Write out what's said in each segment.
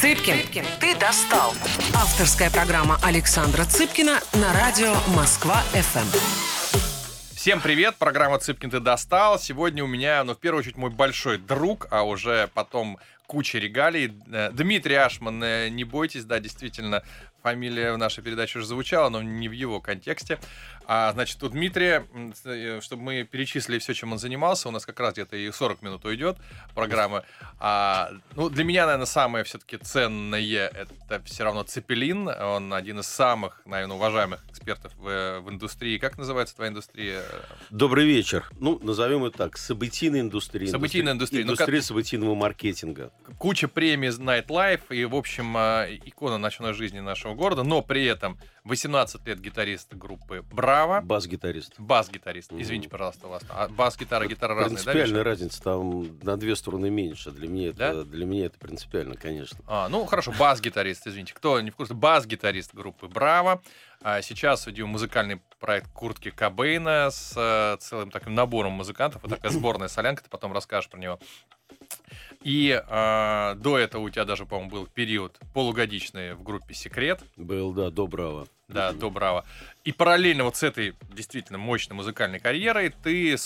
Цыпкин, ты достал. Авторская программа Александра Цыпкина на радио Москва-ФМ. Всем привет, программа Цыпкин ты достал. Сегодня у меня, ну, в первую очередь, мой большой друг, а уже потом куча регалий. Э, Дмитрий Ашман, э, не бойтесь, да, действительно, фамилия в нашей передаче уже звучала, но не в его контексте. А, значит, у Дмитрия, э, чтобы мы перечислили все, чем он занимался, у нас как раз где-то и 40 минут уйдет программы. А, ну, для меня, наверное, самое все-таки ценное это все равно Цепелин. Он один из самых, наверное, уважаемых экспертов в, в индустрии. Как называется твоя индустрия? Добрый вечер. Ну, назовем это так. Событийная индустрия. Событийная индустрия. Индустрия, индустрия ну, событийного маркетинга. Куча премий Night Life и, в общем, а, икона ночной жизни нашего города, но при этом 18 лет гитарист группы Браво. Бас-гитарист. Бас-гитарист. Извините, пожалуйста, у вас. А бас-гитара, гитара разная, да? Принципиальная разница, там на две стороны меньше. Для меня, да? это, для меня это принципиально, конечно. А, ну, хорошо, бас-гитарист, извините. Кто не в курсе? Бас-гитарист группы Браво. А сейчас идет музыкальный проект Куртки Кобейна с э, целым таким набором музыкантов. Это такая сборная солянка, ты потом расскажешь про него. И э, до этого у тебя даже, по-моему, был период полугодичный в группе Секрет. Был, да, до Браво. Да, до Браво. И параллельно вот с этой действительно мощной музыкальной карьерой ты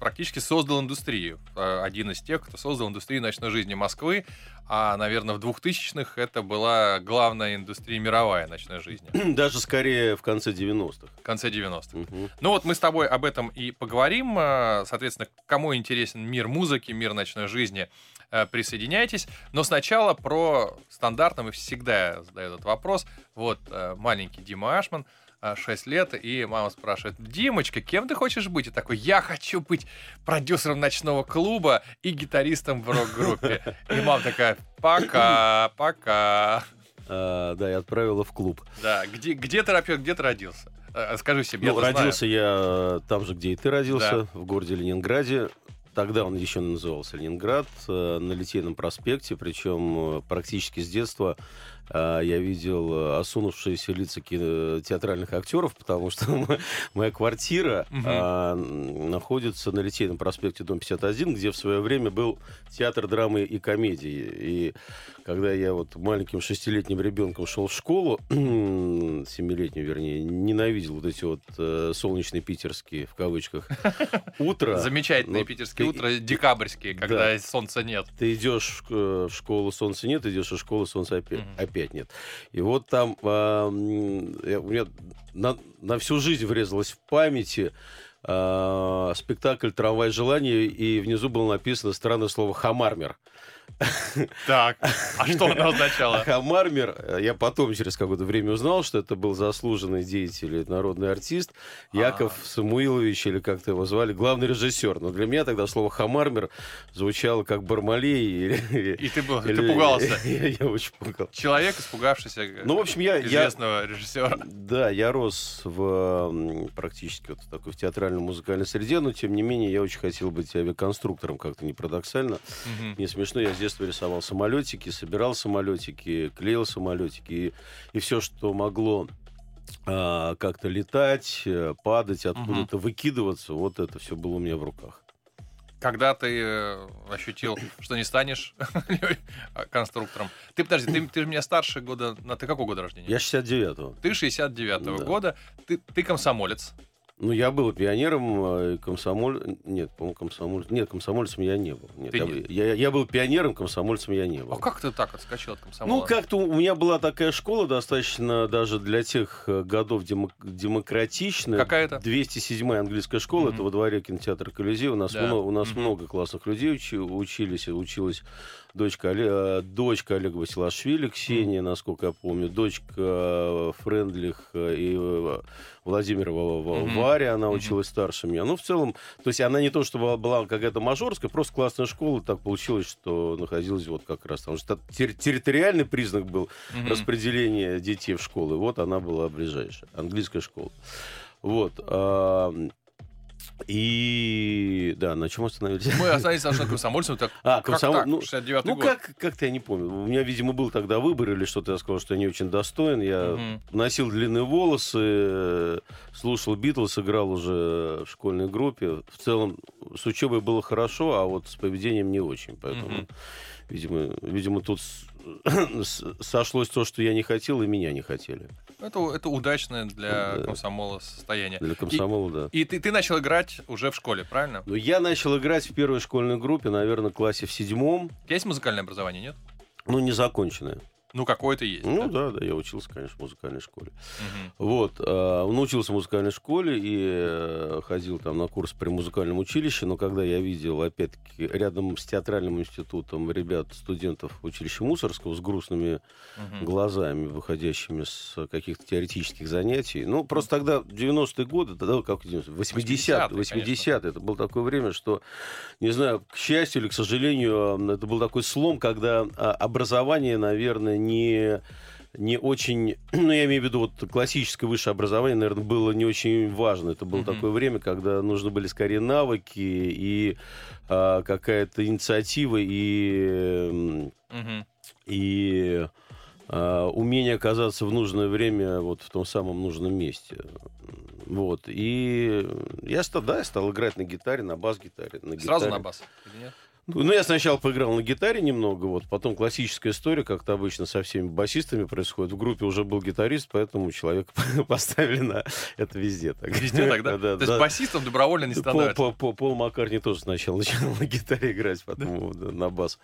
практически создал индустрию. А, один из тех, кто создал индустрию ночной жизни Москвы. А, наверное, в 2000-х это была главная индустрия мировая ночной жизни. Даже скорее в конце 90-х. В конце 90-х. Угу. Ну вот мы с тобой об этом и поговорим. А, соответственно, кому интересен мир музыки, мир ночной жизни, Э, присоединяйтесь. Но сначала про стандартно мы всегда задают этот вопрос. Вот э, маленький Дима Ашман, 6 э, лет, и мама спрашивает, Димочка, кем ты хочешь быть? И такой, я хочу быть продюсером ночного клуба и гитаристом в рок-группе. И мама такая, пока, пока. А, да, и отправила в клуб. Да, где, где ты, где ты родился? Скажи себе. Ну, родился знаю. я там же, где и ты родился, да. в городе Ленинграде. Тогда он еще назывался Ленинград, э, на Литейном проспекте, причем э, практически с детства а, я видел э, осунувшиеся лица театральных актеров, потому что моя квартира угу. находится на Литейном проспекте, дом 51, где в свое время был театр драмы и комедии. И когда я вот маленьким шестилетним ребенком шел в школу, семилетним, вернее, ненавидел вот эти вот э, солнечные питерские, в кавычках, утро. Замечательные вот, питерские ты, утра, декабрьские, когда да, солнца нет. Ты идешь в школу, солнца нет, идешь в школу, солнца опять. Угу опять нет. И вот там э, у меня на, на всю жизнь врезалось в памяти э, спектакль «Трамвай желания», и внизу было написано странное слово «хамармер». Так, а что она означала? Хамармер, э, я потом через какое-то время узнал, что это был заслуженный деятель, народный артист Яков а. Самуилович, или как-то его звали, главный режиссер. Но для меня тогда слово Хамармер звучало как Бармалей. И ты, был, ты пугался? Я, очень пугал. Человек, испугавшийся э, ну, в общем, я, известного режиссера. Да, я рос в практически вот такой в театрально-музыкальной среде, но тем не менее я очень хотел быть авиаконструктором, как-то не парадоксально. Не смешно, я с детства рисовал самолетики, собирал самолетики, клеил самолетики. И, и все, что могло а, как-то летать, э, падать, откуда-то угу. выкидываться, вот это все было у меня в руках. Когда ты э, ощутил, что не станешь конструктором? Ты, подожди, ты, ты же меня старше года... Ты какого года рождения? Я 69-го. Ты 69-го да. года. Ты, ты комсомолец. Ну, я был пионером, э, комсомоль... Нет, по-моему, комсомоль... Нет, комсомольцем я не был. Нет, я, не... Я, я был пионером, комсомольцем я не был. А как ты так отскочил от комсомола? Ну, как-то у меня была такая школа достаточно даже для тех э, годов демок... демократичная. Какая-то? 207-я английская школа, mm-hmm. это во дворе кинотеатра Колизей. У нас, да. много, у нас mm-hmm. много классных людей учи... учились, училась дочка, э, дочка Олега Василашвили, Ксения, насколько я помню, дочка Френдлих и Владимира Варя, она училась старше меня. Ну, в целом, то есть она не то, чтобы была какая-то мажорская, просто классная школа, так получилось, что находилась вот как раз там. Что территориальный признак был распределение детей в школы. Вот она была ближайшая, английская школа. Вот. И да, на чем остановились? Мы остановились на комсомольцем. Так, а, комсомол... ну, ну год. как, как-то я не помню. У меня, видимо, был тогда выбор или что-то. Я сказал, что я не очень достоин. Я угу. носил длинные волосы, слушал Битлз, играл уже в школьной группе. В целом с учебой было хорошо, а вот с поведением не очень. Поэтому угу. Видимо, видимо, тут сошлось то, что я не хотел, и меня не хотели. Это, это удачное для да. комсомола состояние. Для комсомола, и, да. И ты, ты начал играть уже в школе, правильно? Ну, я начал играть в первой школьной группе, наверное, в классе в седьмом. У тебя есть музыкальное образование, нет? Ну, незаконченное. Ну, какой-то есть. Ну да? да, да, я учился, конечно, в музыкальной школе. Угу. Вот, э, научился в музыкальной школе и э, ходил там на курс при музыкальном училище, но когда я видел, опять-таки, рядом с театральным институтом ребят, студентов училища Мусорского с грустными угу. глазами, выходящими с каких-то теоретических занятий, ну, просто тогда, 90-е годы, тогда, как 80-е, 80-е, 80 это было такое время, что, не знаю, к счастью или к сожалению, это был такой слом, когда а, образование, наверное, не не очень, ну, я имею в виду, вот классическое высшее образование, наверное, было не очень важно. Это было mm-hmm. такое время, когда нужны были скорее навыки и а, какая-то инициатива и, mm-hmm. и а, умение оказаться в нужное время вот в том самом нужном месте. Вот. И я стал, да, я стал играть на гитаре, на бас-гитаре. На Сразу на бас? Или нет? Ну, я сначала поиграл на гитаре немного, вот, потом классическая история, как это обычно со всеми басистами происходит. В группе уже был гитарист, поэтому человека поставили на это везде. Так. Везде тогда? да, То есть басистом добровольно не становится? Пол, Пол, Пол Маккартни тоже сначала начал на гитаре играть, потом да. на бас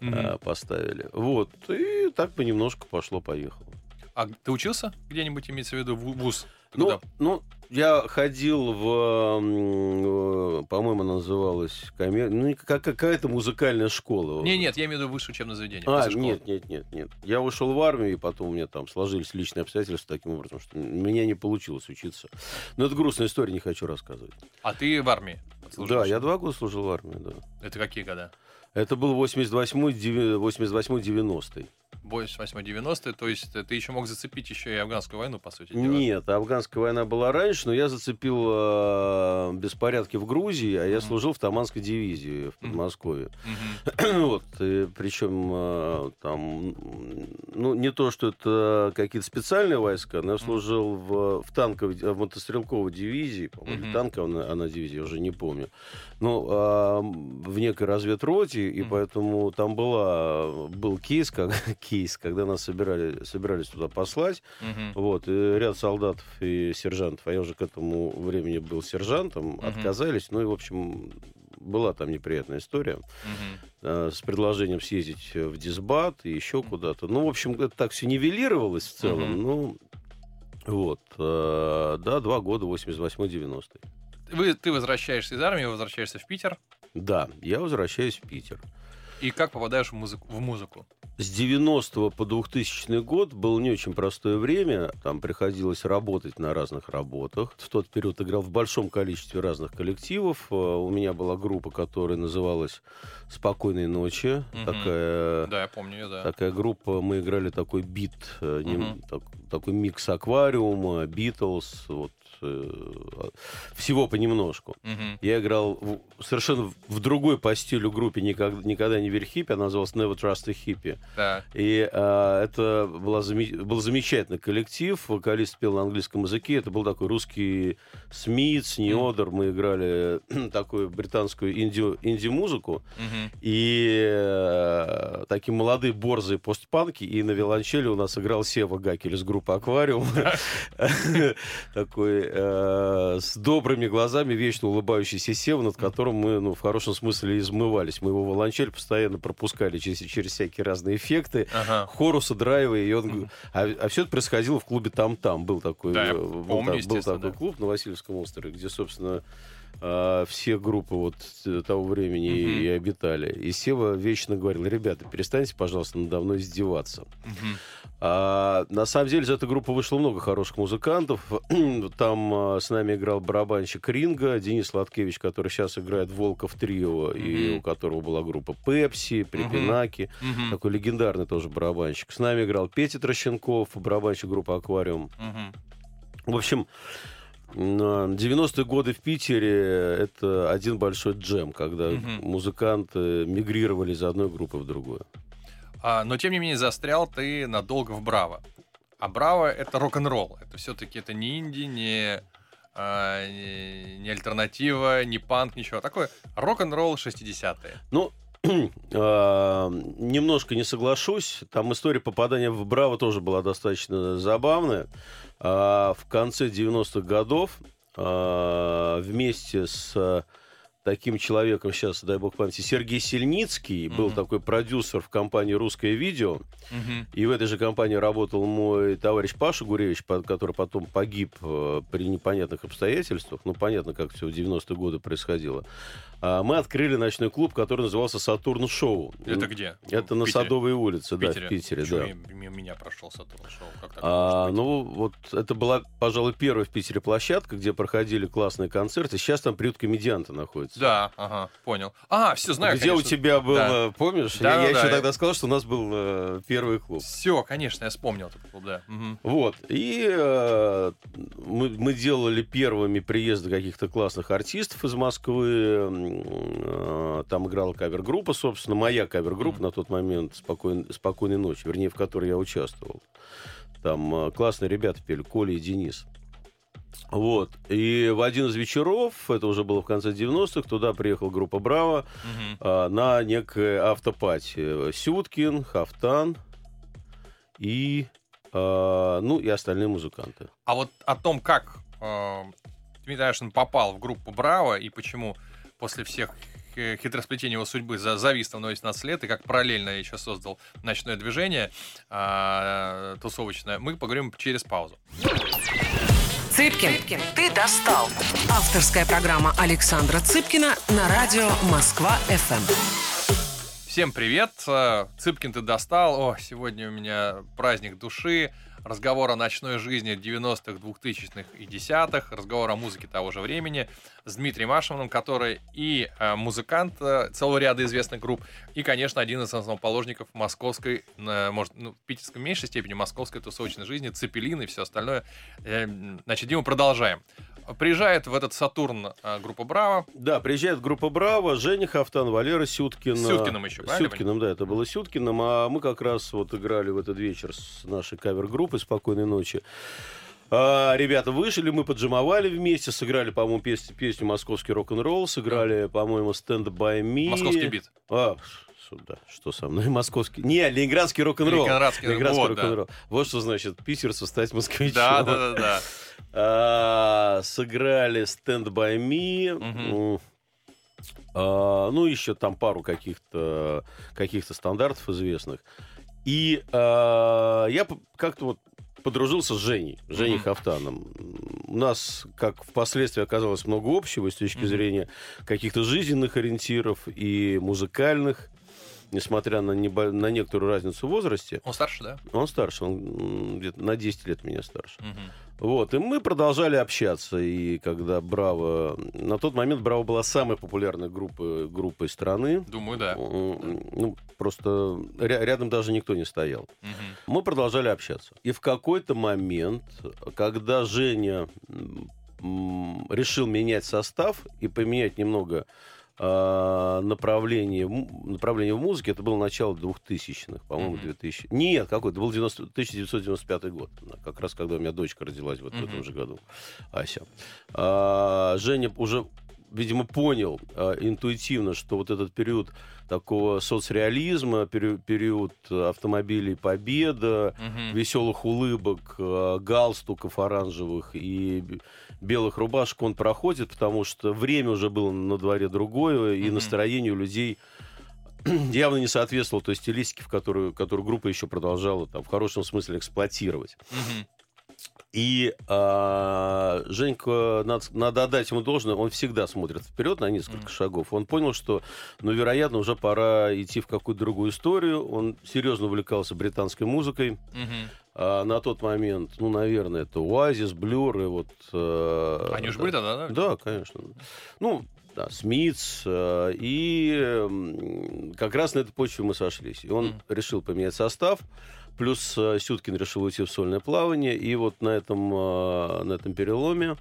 а, поставили. Вот, и так понемножку пошло-поехало. А ты учился где-нибудь, имеется в виду, в ВУЗ? Ну, ну, я ходил в, э, по-моему, называлась коммер... ну, как какая-то музыкальная школа. Не, нет, я имею в виду высшее учебное заведение. А, нет, нет, нет, нет. Я ушел в армию, и потом у меня там сложились личные обстоятельства таким образом, что у меня не получилось учиться. Но это грустная история, не хочу рассказывать. А ты в армии? Да, я два года служил в армии, да. Это какие года? Это был 88-90. 88-90, то есть ты еще мог зацепить еще и афганскую войну, по сути дела. Нет, афганская война была раньше, но я зацепил э, беспорядки в Грузии, а я mm-hmm. служил в Таманской дивизии в Подмосковье. Mm-hmm. вот, и, причем э, там, ну, не то, что это какие-то специальные войска, но я служил в, в танковой, в мотострелковой дивизии, по-моему, mm-hmm. танковая она дивизия, уже не помню. Ну, э, в некой разведроте, и mm-hmm. поэтому там была, был кейс, как кейс, когда нас собирали, собирались туда послать. Угу. Вот, и ряд солдатов и сержантов, а я уже к этому времени был сержантом, угу. отказались. Ну и, в общем, была там неприятная история угу. с предложением съездить в Дисбат и еще куда-то. Ну, в общем, это так все нивелировалось в целом. Угу. Ну, вот. Э, да, два года, 88-90. Вы, ты возвращаешься из армии, возвращаешься в Питер? Да, я возвращаюсь в Питер. И как попадаешь в музыку? В музыку? С 90 по 2000 год было не очень простое время. Там приходилось работать на разных работах. В тот период играл в большом количестве разных коллективов. Э, у меня была группа, которая называлась «Спокойной ночи». Угу. Такая, да, я помню, да. Такая группа. Мы играли такой бит, угу. так, такой микс аквариума, Битлз, вот всего понемножку. Угу. Я играл в, совершенно в другой по стилю группе, никогда, никогда не верхипи, она называлась Never Trust a Hippie. Да. И а, это была, был замечательный коллектив, вокалист пел на английском языке, это был такой русский Смитс, Неодер, мы играли такую британскую инди, инди-музыку, угу. и а, такие молодые борзые постпанки, и на виолончели у нас играл Сева Гакель из группы Аквариум, такой э, с добрыми глазами, вечно улыбающийся Сева, над которым мы, ну, в хорошем смысле измывались. Мы его волончель постоянно пропускали через, через всякие разные эффекты, ага. хорусы, драйвы. И он... а, а все это происходило в клубе Там-Там. Был такой, да, был, помню, был такой да. клуб на Васильевском острове, где, собственно, а, все группы вот э, того времени uh-huh. и обитали. И Сева вечно говорил, ребята, перестаньте, пожалуйста, надо мной издеваться. Uh-huh. А, на самом деле из этой группы вышло много хороших музыкантов. Там а, с нами играл барабанщик Ринга, Денис Латкевич, который сейчас играет Волков Трио, uh-huh. и у которого была группа Пепси, Припинаки. Uh-huh. Такой легендарный тоже барабанщик. С нами играл Петя Трощенков, барабанщик группы Аквариум. Uh-huh. В общем, 90-е годы в Питере это один большой джем, когда угу. музыканты мигрировали из одной группы в другую. А, но тем не менее застрял ты надолго в Браво. А Браво это рок-н-ролл. Это все-таки это не инди, не, а, не, не альтернатива, не панк, ничего. Такое рок-н-ролл 60-е. Ну, немножко не соглашусь. Там история попадания в Браво тоже была достаточно забавная. А, в конце 90-х годов а, вместе с таким человеком сейчас, дай бог памяти, Сергей Сельницкий, mm-hmm. был такой продюсер в компании «Русское видео», mm-hmm. и в этой же компании работал мой товарищ Паша Гуревич, который потом погиб э, при непонятных обстоятельствах, ну, понятно, как все в 90-е годы происходило. А, мы открыли ночной клуб, который назывался «Сатурн Шоу». Это где? Это в на Питере? Садовой улице, в да, в Питере, Почему да. Мимо меня прошел «Сатурн Шоу»? Как а, ну, вот это была, пожалуй, первая в Питере площадка, где проходили классные концерты. Сейчас там приют комедианта находится. Да, ага, понял. А, все, знаю, Где конечно. у тебя был, да. помнишь? Да, я да, я да. еще тогда сказал, что у нас был э, первый клуб. Все, конечно, я вспомнил этот клуб, да. Угу. Вот. И э, мы, мы делали первыми приезды каких-то классных артистов из Москвы. Э, там играла кавер-группа, собственно, моя кавер-группа mm-hmm. на тот момент «Спокойной, «Спокойной ночи», вернее, в которой я участвовал. Там э, классные ребята пели, Коля и Денис. Вот. И в один из вечеров, это уже было в конце 90-х, туда приехала группа «Браво» угу. а, на некое автопати. Сюткин, Хафтан и, а, ну, и остальные музыканты. А вот о том, как э, Дмитрий Ашин попал в группу «Браво» и почему после всех хитросплетений его судьбы за, завис там 18 лет, и как параллельно я еще создал ночное движение э, тусовочное, мы поговорим через паузу. Цыпкин, Цыпкин, ты достал. Авторская программа Александра Цыпкина на радио Москва-ФМ. Всем привет! Э, Цыпкин ты достал. О, сегодня у меня праздник души разговор о ночной жизни 90-х, 2000-х и 10-х, разговор о музыке того же времени с Дмитрием Ашиновым, который и э, музыкант э, целого ряда известных групп, и, конечно, один из основоположников московской, э, может, ну, питерской меньшей степени, московской тусовочной жизни, Цепелин и все остальное. Значит, Дима, продолжаем. Приезжает в этот Сатурн а, группа Браво. Да, приезжает группа Браво, Женя Хафтан, Валера Сюткин. С Сюткиным еще, правильно? Сюткиным, да, это было Сюткиным. А мы как раз вот играли в этот вечер с нашей кавер-группой «Спокойной ночи». А, ребята вышли, мы поджимовали вместе, сыграли, по-моему, песню, песню «Московский рок-н-ролл», сыграли, по-моему, «Stand by me». Московский бит. А, да, что со мной? Московский. Не, ленинградский рок-н-ролл. Ленинградский, ленинградский вот, рок-н-ролл. Да. Вот что значит питерцу стать москвичом. Да, да, да, да. А, сыграли Stand by Me. Мгм. А, ну, еще там пару каких-то каких стандартов известных. И а, я как-то вот подружился с Женей, Женей Мгм. Хафтаном. У нас, как впоследствии оказалось, много общего с точки Мгм. зрения каких-то жизненных ориентиров и музыкальных, несмотря на, небо- на некоторую разницу в возрасте. Он старше, да? Он старше, он где-то на 10 лет меня старше. Мгм. Вот, и мы продолжали общаться, и когда Браво... На тот момент Браво была самой популярной группой, группой страны. Думаю, да. Ну, просто ря- рядом даже никто не стоял. Мгм. Мы продолжали общаться. И в какой-то момент, когда Женя решил менять состав и поменять немного а, направление, направление в музыке, это было начало 2000-х, по-моему. 2000. Нет, какой? Это был 90 1995 год, как раз когда у меня дочка родилась вот в Мгм. этом же году, Ася. А, Женя уже видимо, понял а, интуитивно, что вот этот период такого соцреализма, период, автомобилей Победа, Мгм. веселых улыбок, э, галстуков оранжевых и белых рубашек он проходит, потому что время уже было на дворе другое, и Мгм. настроение у людей явно не соответствовало той стилистике, в которую, которую группа еще продолжала там, в хорошем смысле эксплуатировать. Мгм. И а, Женька, надо, надо отдать ему должное, он всегда смотрит вперед на несколько Мгм. шагов. Он понял, что, ну, вероятно, уже пора идти в какую-то другую историю. Он серьезно увлекался британской музыкой. Мгм. А, на тот момент, ну, наверное, это Оазис, Блюр и вот... э, Они уже да. были тогда, да? Да, конечно. Ну, да, Смитс. э, и м, как раз на этой почве мы сошлись. И он Мгм. решил поменять состав. Плюс э, Сюткин решил уйти в сольное плавание. И вот на этом, э, на этом переломе...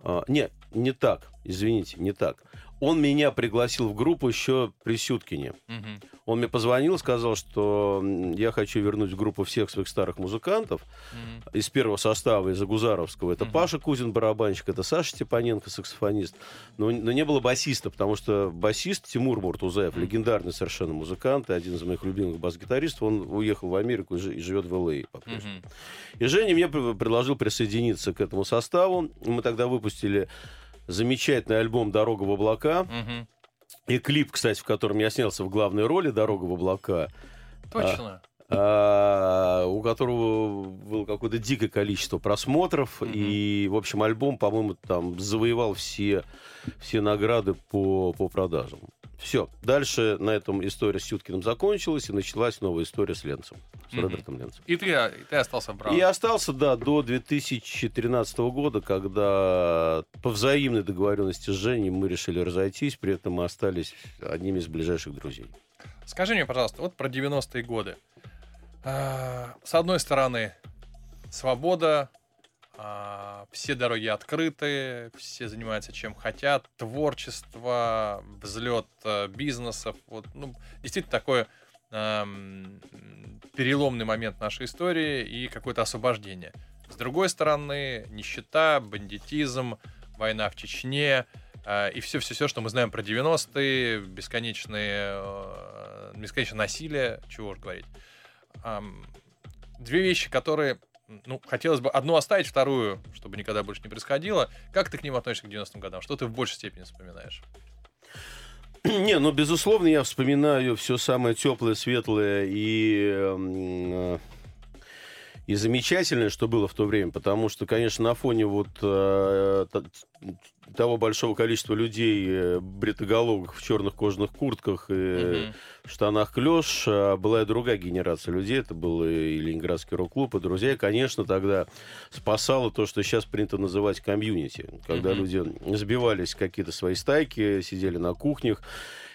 э, не, не так, извините, не так. Он меня пригласил в группу еще при Сюткине. Мгм. Он мне позвонил, сказал, что я хочу вернуть в группу всех своих старых музыкантов Мгм. из первого состава, из Агузаровского. Это Мгм. Паша Кузин, барабанщик, это Саша Степаненко, саксофонист. Но, но не было басиста, потому что басист Тимур Муртузаев, Мгм. легендарный совершенно музыкант, и один из моих любимых бас-гитаристов, он уехал в Америку и жи- и живет в Л.А. по-прежнему. Мгм. И Женя мне пр- предложил присоединиться к этому составу. Мы тогда выпустили замечательный альбом «Дорога в облака». Мгм. И клип, кстати, в котором я снялся в главной роли «Дорога в облака», Точно. а, у которого было какое-то дикое количество просмотров. Мгм. И, в общем, альбом, по-моему, там завоевал все, все награды по, по продажам. Все. Дальше на этом история с Сюткиным закончилась, и началась новая история с Ленцем, с. Робертом Ленцем. И ты, а, ты остался брат. И остался, да, до 2013 года, когда по взаимной договоренности с Женей мы решили разойтись, при этом мы остались одними из ближайших друзей. Скажи мне, пожалуйста, вот про 90-е годы. А, С одной стороны, свобода, все дороги открыты, все занимаются чем хотят, творчество, взлет э, бизнесов. Вот, ну, действительно такой эм, переломный момент нашей истории и какое-то освобождение. С другой стороны, нищета, бандитизм, война в Чечне, э, и все-все-все, что мы знаем про 90-е, бесконечные, э, бесконечное насилие, чего уж говорить. Ам, Две вещи, которые, ну, хотелось бы одну оставить, вторую, чтобы никогда больше не происходило. Как ты к ним относишься к 90-м годам? Что ты в большей степени вспоминаешь? Не, ну, безусловно, я вспоминаю все самое теплое, светлое и, м, э, и замечательное, что было в то время, потому что, конечно, на фоне вот э, того большого количества людей, э, бритоголовых в черных кожаных куртках и в штанах клеш, а была и другая генерация людей. Это был и Ленинградский рок-клуб, и друзья. И, конечно, тогда спасало то, что сейчас принято называть комьюнити. Когда Мгм. люди сбивались какие-то свои стайки, сидели на кухнях.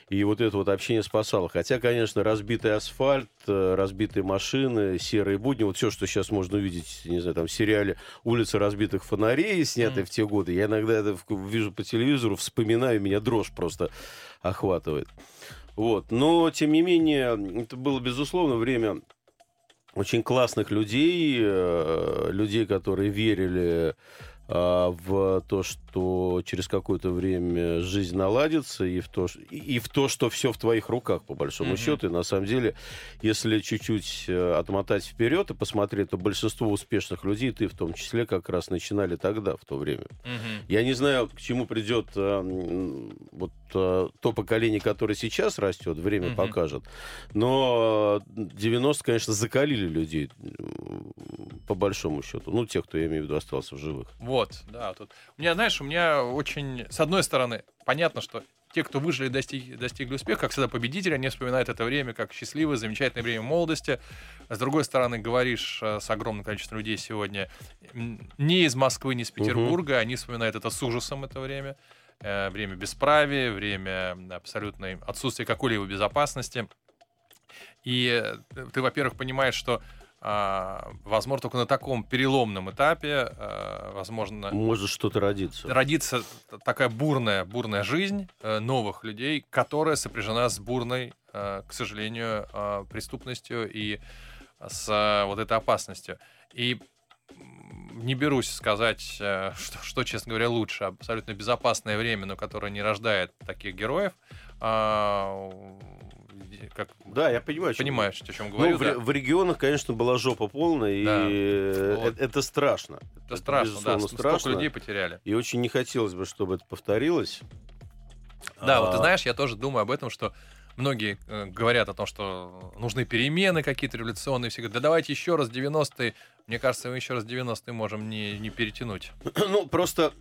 И вот это вот общение спасало. Хотя, конечно, разбитый асфальт, э, разбитые машины, серые будни, вот все, что сейчас можно увидеть, не знаю, там в сериале «Улица разбитых фонарей», снятый Мгм. в те годы, я иногда это вижу по телевизору, вспоминаю, меня дрожь просто охватывает. Вот. Но, тем не менее, это было, безусловно, время очень классных людей, э, людей, которые верили в то, что через какое-то время жизнь наладится, и в то, и в то что все в твоих руках, по большому Мгм. счету. И на самом деле, если чуть-чуть э, отмотать вперед и посмотреть, то большинство успешных людей, ты в том числе, как раз начинали тогда, в то время. Мгм. Я не знаю, к чему придет э, вот э, то поколение, которое сейчас растет, время Мгм. покажет. Но э, 90, конечно, закалили людей по большому счету. Ну, тех, кто, я имею в виду, остался в живых. Вот, да, тут. У меня, знаешь, у меня очень, с одной стороны, понятно, что те, кто выжили и достиг- достигли успеха, как всегда победители, они вспоминают это время как счастливое, замечательное время молодости. С другой стороны, говоришь э, с огромным количеством людей сегодня, не из Москвы, не из Петербурга, они вспоминают это с ужасом, это время. Э, Время бесправия, время абсолютной отсутствия какой-либо безопасности. И э, ты, во-первых, понимаешь, что возможно, только на таком переломном этапе, а, возможно, Может что-то родиться. родится такая бурная, бурная жизнь э, новых людей, которая сопряжена с бурной, э, к сожалению, э, преступностью и с вот этой опасностью. И не берусь сказать, что, что, честно говоря, лучше. Абсолютно безопасное время, но которое не рождает таких героев. А, как Да, я понимаю. о чем понимаешь, о чем Ну, говорю. в, да. в регионах, конечно, была жопа полная, и Да. э, Вот. э- это страшно. Это страшно, да. безусловно, Столько страшно. людей потеряли. И очень не хотелось бы, чтобы это повторилось. Да, вот ты А, знаешь, я тоже думаю об этом, что многие э, говорят о том, что нужны перемены какие-то революционные. Все говорят, да давайте еще раз 90-е. Мне кажется, мы еще раз 90-е можем не, не перетянуть. Ну, просто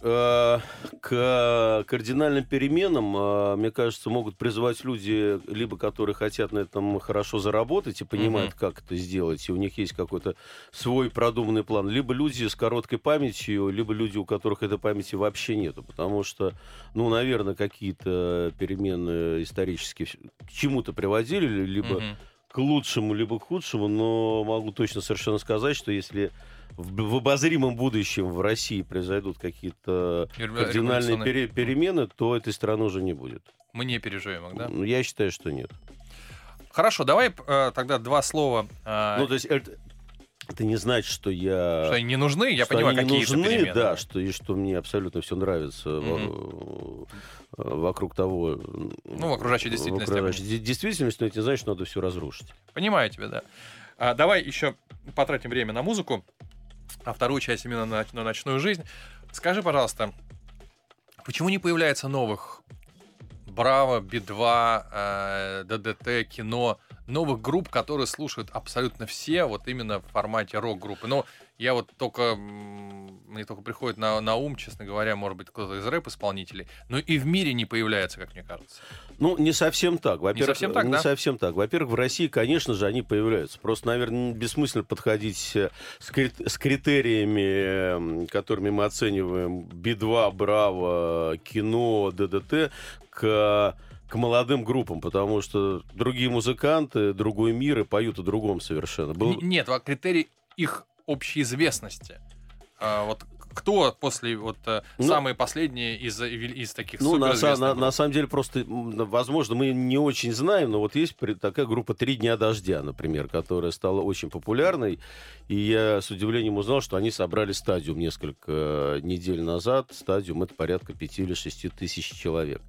э, к кардинальным переменам, э, мне кажется, могут призывать люди, либо которые хотят на этом хорошо заработать и понимают, Мгм. как это сделать, и у них есть какой-то свой продуманный план, либо люди с короткой памятью, либо люди, у которых этой памяти вообще нету, потому что, ну, наверное, какие-то перемены исторические к чему-то приводили, либо к к лучшему либо к худшему, но могу точно совершенно сказать, что если в, в обозримом будущем в России произойдут какие-то кардинальные пере, перемены, то этой страны уже не будет. Мы не переживем их, да? Ну, я считаю, что нет. Хорошо, давай э, тогда два слова. Э... Ну, то есть это, это не значит, что я... Что они не нужны, я что понимаю, они какие нужны, перемены. да, что, и что мне абсолютно все нравится mm-hmm. вокруг того... Ну, в окружающей действительности. В окружающей действительности, но это не значит, что надо все разрушить. Понимаю тебя, да. А, давай еще потратим время на музыку, а вторую часть именно на, на ночную жизнь. Скажи, пожалуйста, почему не появляется новых Браво, Би-2, э, ДДТ, кино, новых групп, которые слушают абсолютно все, вот именно в формате рок-группы. Но я вот только, мне только приходит на, на ум, честно говоря, может быть, кто-то из рэп-исполнителей, но и в мире не появляется, как мне кажется. Ну, не совсем так. Во-первых, не совсем так, не да? совсем так. Во-первых, в России, конечно же, они появляются. Просто, наверное, бессмысленно подходить э, с, крит- с критериями, которыми мы оцениваем Би-2, Браво, кино, ДДТ, к к молодым группам, потому что другие музыканты, другой мир и поют о другом совершенно. Был... Нет, критерий их общеизвестности. А, вот кто после вот э, ну, самые последние из, из таких Ну, на, на, на самом деле, просто, возможно, мы не очень знаем, но вот есть такая группа «Три дня дождя», например, которая стала очень популярной, и я с удивлением узнал, что они собрали стадиум несколько недель назад. Стадиум — это порядка пяти или шести тысяч человек.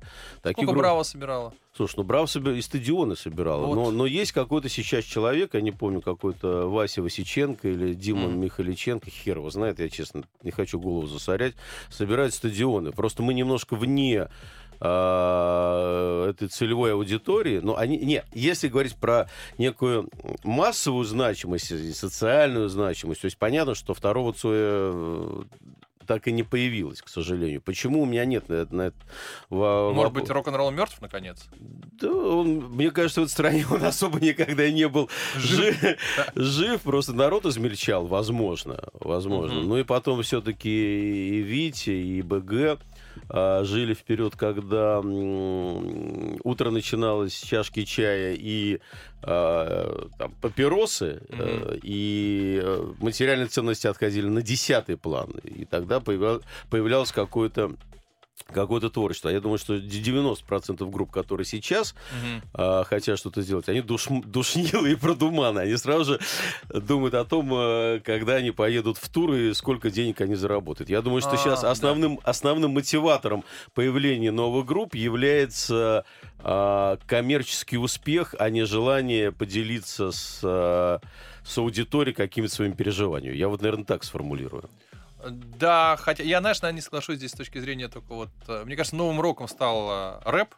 Такие Сколько групп... Браво собирала? Слушай, ну Браво собир... и стадионы собирала. Вот. Но, но есть какой-то сейчас человек, я не помню, какой-то Вася Васиченко или Дима mm. Михаличенко, хер его знает, я, честно, не хочу голову засорять, собирает стадионы. Просто мы немножко вне э, этой целевой аудитории, но они, не, если говорить про некую массовую значимость и социальную значимость, то есть понятно, что второго Цоя так и не появилась, к сожалению. Почему у меня нет на, на это... Может быть, рок-н-ролл мертв, наконец? Да, он, мне кажется, в этой стране он особо никогда не был жив. Жив, просто народ измельчал, возможно. Возможно. Ну и потом все-таки и Витя, и БГ жили вперед, когда утро начиналось с чашки чая и а, там, папиросы, mm-hmm. и э, материальные ценности отходили на десятый план. И тогда появлялось какое-то какое-то творчество. Я думаю, что 90% групп, которые сейчас угу. а, хотят что-то сделать, они душ, душнилы и продуманы. Они сразу же думают о том, э, когда они поедут в тур и сколько денег они заработают. Я думаю, что а, сейчас основным, да. основным мотиватором появления новых групп является а, коммерческий успех, а не желание поделиться с, а, с аудиторией какими-то своими переживаниями. Я вот, наверное, так сформулирую. Да, хотя я, знаешь, наверное, не соглашусь здесь с точки зрения только вот... Э, мне кажется, новым роком стал э, рэп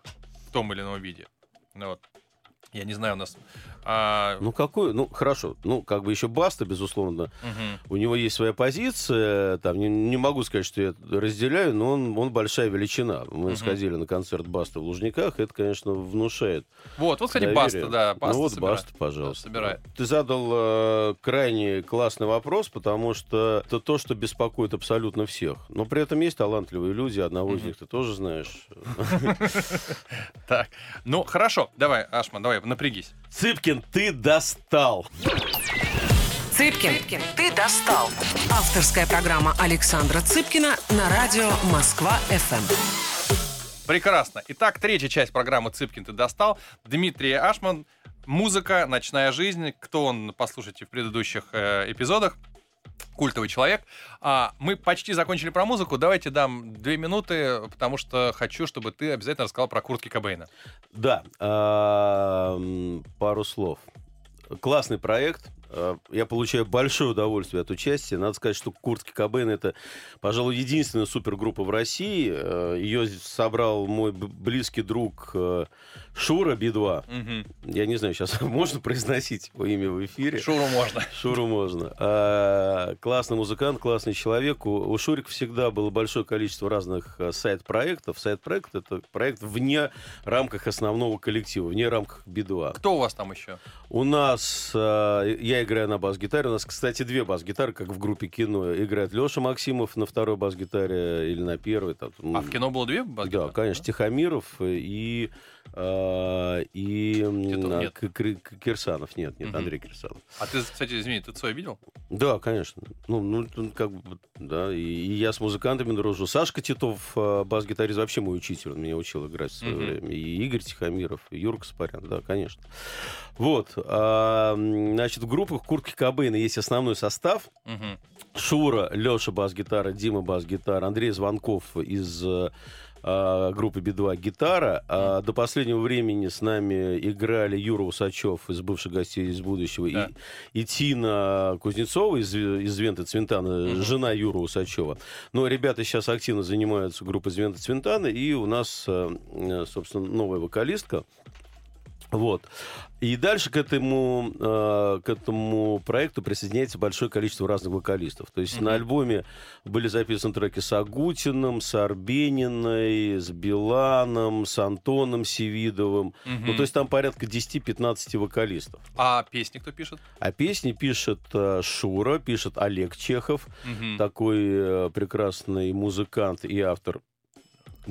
в том или ином виде. Ну, вот. Я не знаю, у нас а... Ну, какой? Ну, хорошо. Ну, как бы еще Баста, безусловно. Угу. У него есть своя позиция. Там, не, не могу сказать, что я разделяю, но он, он большая величина. Мы угу. сходили на концерт Баста в Лужниках. Это, конечно, внушает Вот, вот, кстати, доверие. Баста, да. Баста ну, вот собирает. Баста, пожалуйста. Да, собирает. Ты задал э, крайне классный вопрос, потому что это то, что беспокоит абсолютно всех. Но при этом есть талантливые люди. Одного из них ты тоже знаешь. Так, ну, хорошо. Давай, Ашман, давай, напрягись. Цыпкин, ты достал. Цыпкин, Цыпкин, ты достал. Авторская программа Александра Цыпкина на радио Москва-ФМ. Прекрасно. Итак, третья часть программы «Цыпкин, ты достал». Дмитрий Ашман, музыка, ночная жизнь. Кто он, послушайте в предыдущих э, эпизодах культовый человек. А, мы почти закончили про музыку. Давайте дам две минуты, потому что хочу, чтобы ты обязательно рассказал про Куртки Кобейна. Да, э, пару слов. Классный проект. Э, я получаю большое удовольствие от участия. Надо сказать, что Куртки Кобейн это, пожалуй, единственная супергруппа в России. Э, Ее собрал мой близкий друг э, Шура Би-2. Угу. Я не знаю, сейчас можно произносить его имя в эфире. Шуру можно. Шуру можно. А, классный музыкант, классный человек. У, у Шурика всегда было большое количество разных сайт-проектов. Сайт-проект — это проект вне рамках основного коллектива, вне рамках Би-2. Кто у вас там еще? У нас, я играю на бас-гитаре. У нас, кстати, две бас-гитары, как в группе кино. Играет Леша Максимов на второй бас-гитаре или на первой. Там. А в кино было две бас-гитары? Да, конечно, Тихомиров и а, и а, К- Кирсанов. Нет, нет. Андрей Кирсанов. А ты, кстати, извини, ты Цой видел? Да, конечно. Ну, ну, ну, как бы, да. И, и я с музыкантами дружу. Сашка Титов, э, бас-гитарист, вообще мой учитель. Он меня учил играть в свое время. И Игорь Тихомиров, и Юрка Спарян, да, конечно. Вот. а, значит, в группах Куртки Кобейна есть основной состав. Шура, Леша бас-гитара, Дима бас-гитара, Андрей Звонков из э, а, группы Би-2 гитара. А до последнего времени с нами играли Юра Усачев из бывших гостей из будущего Да. и, и Тина Кузнецова из, из Венты Цвинтана, Мгм. жена Юра Усачева. Но ребята сейчас активно занимаются группой из Венты Цвинтана, и у нас, э, э, собственно, новая вокалистка. Вот. И дальше к этому, э, к этому проекту присоединяется большое количество разных вокалистов. То есть Мгм. на альбоме были записаны треки с Агутиным, с Арбениной, с Биланом, с Антоном Севидовым. Мгм. Ну, то есть там порядка 10-15 вокалистов. А песни кто пишет? А песни пишет э, Шура, пишет Олег Чехов, Мгм. такой э, прекрасный музыкант и автор,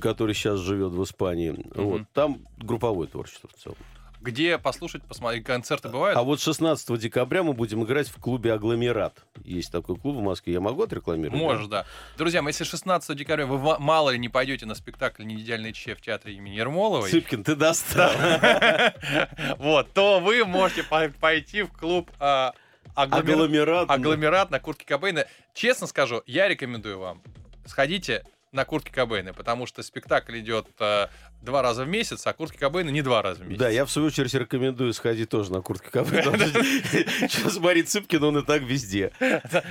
который сейчас живет в Испании. Вот. Там групповое творчество в целом. Где послушать, посмотреть, концерты бывают? А вот 16 декабря мы будем играть в клубе «Агломерат». Есть такой клуб в Москве. Я могу отрекламировать? Можешь, да. Друзья, мои, если 16 декабря вы мало ли не пойдете на спектакль «Неидеальный чеф» в театре имени Ермоловой, Цыпкин, ты достал. вот, то вы можете по- пойти в клуб а, агломер- Агломерат. агломерат на Куртке Кобейна. Честно скажу, я рекомендую вам. Сходите на Куртке Кобейна, потому что спектакль идет а, два раза в месяц, а Куртки Кобейна не два раза в месяц. Да, я в свою очередь рекомендую сходить тоже на куртке кафе. Что смотреть Цыпкин, он и так везде.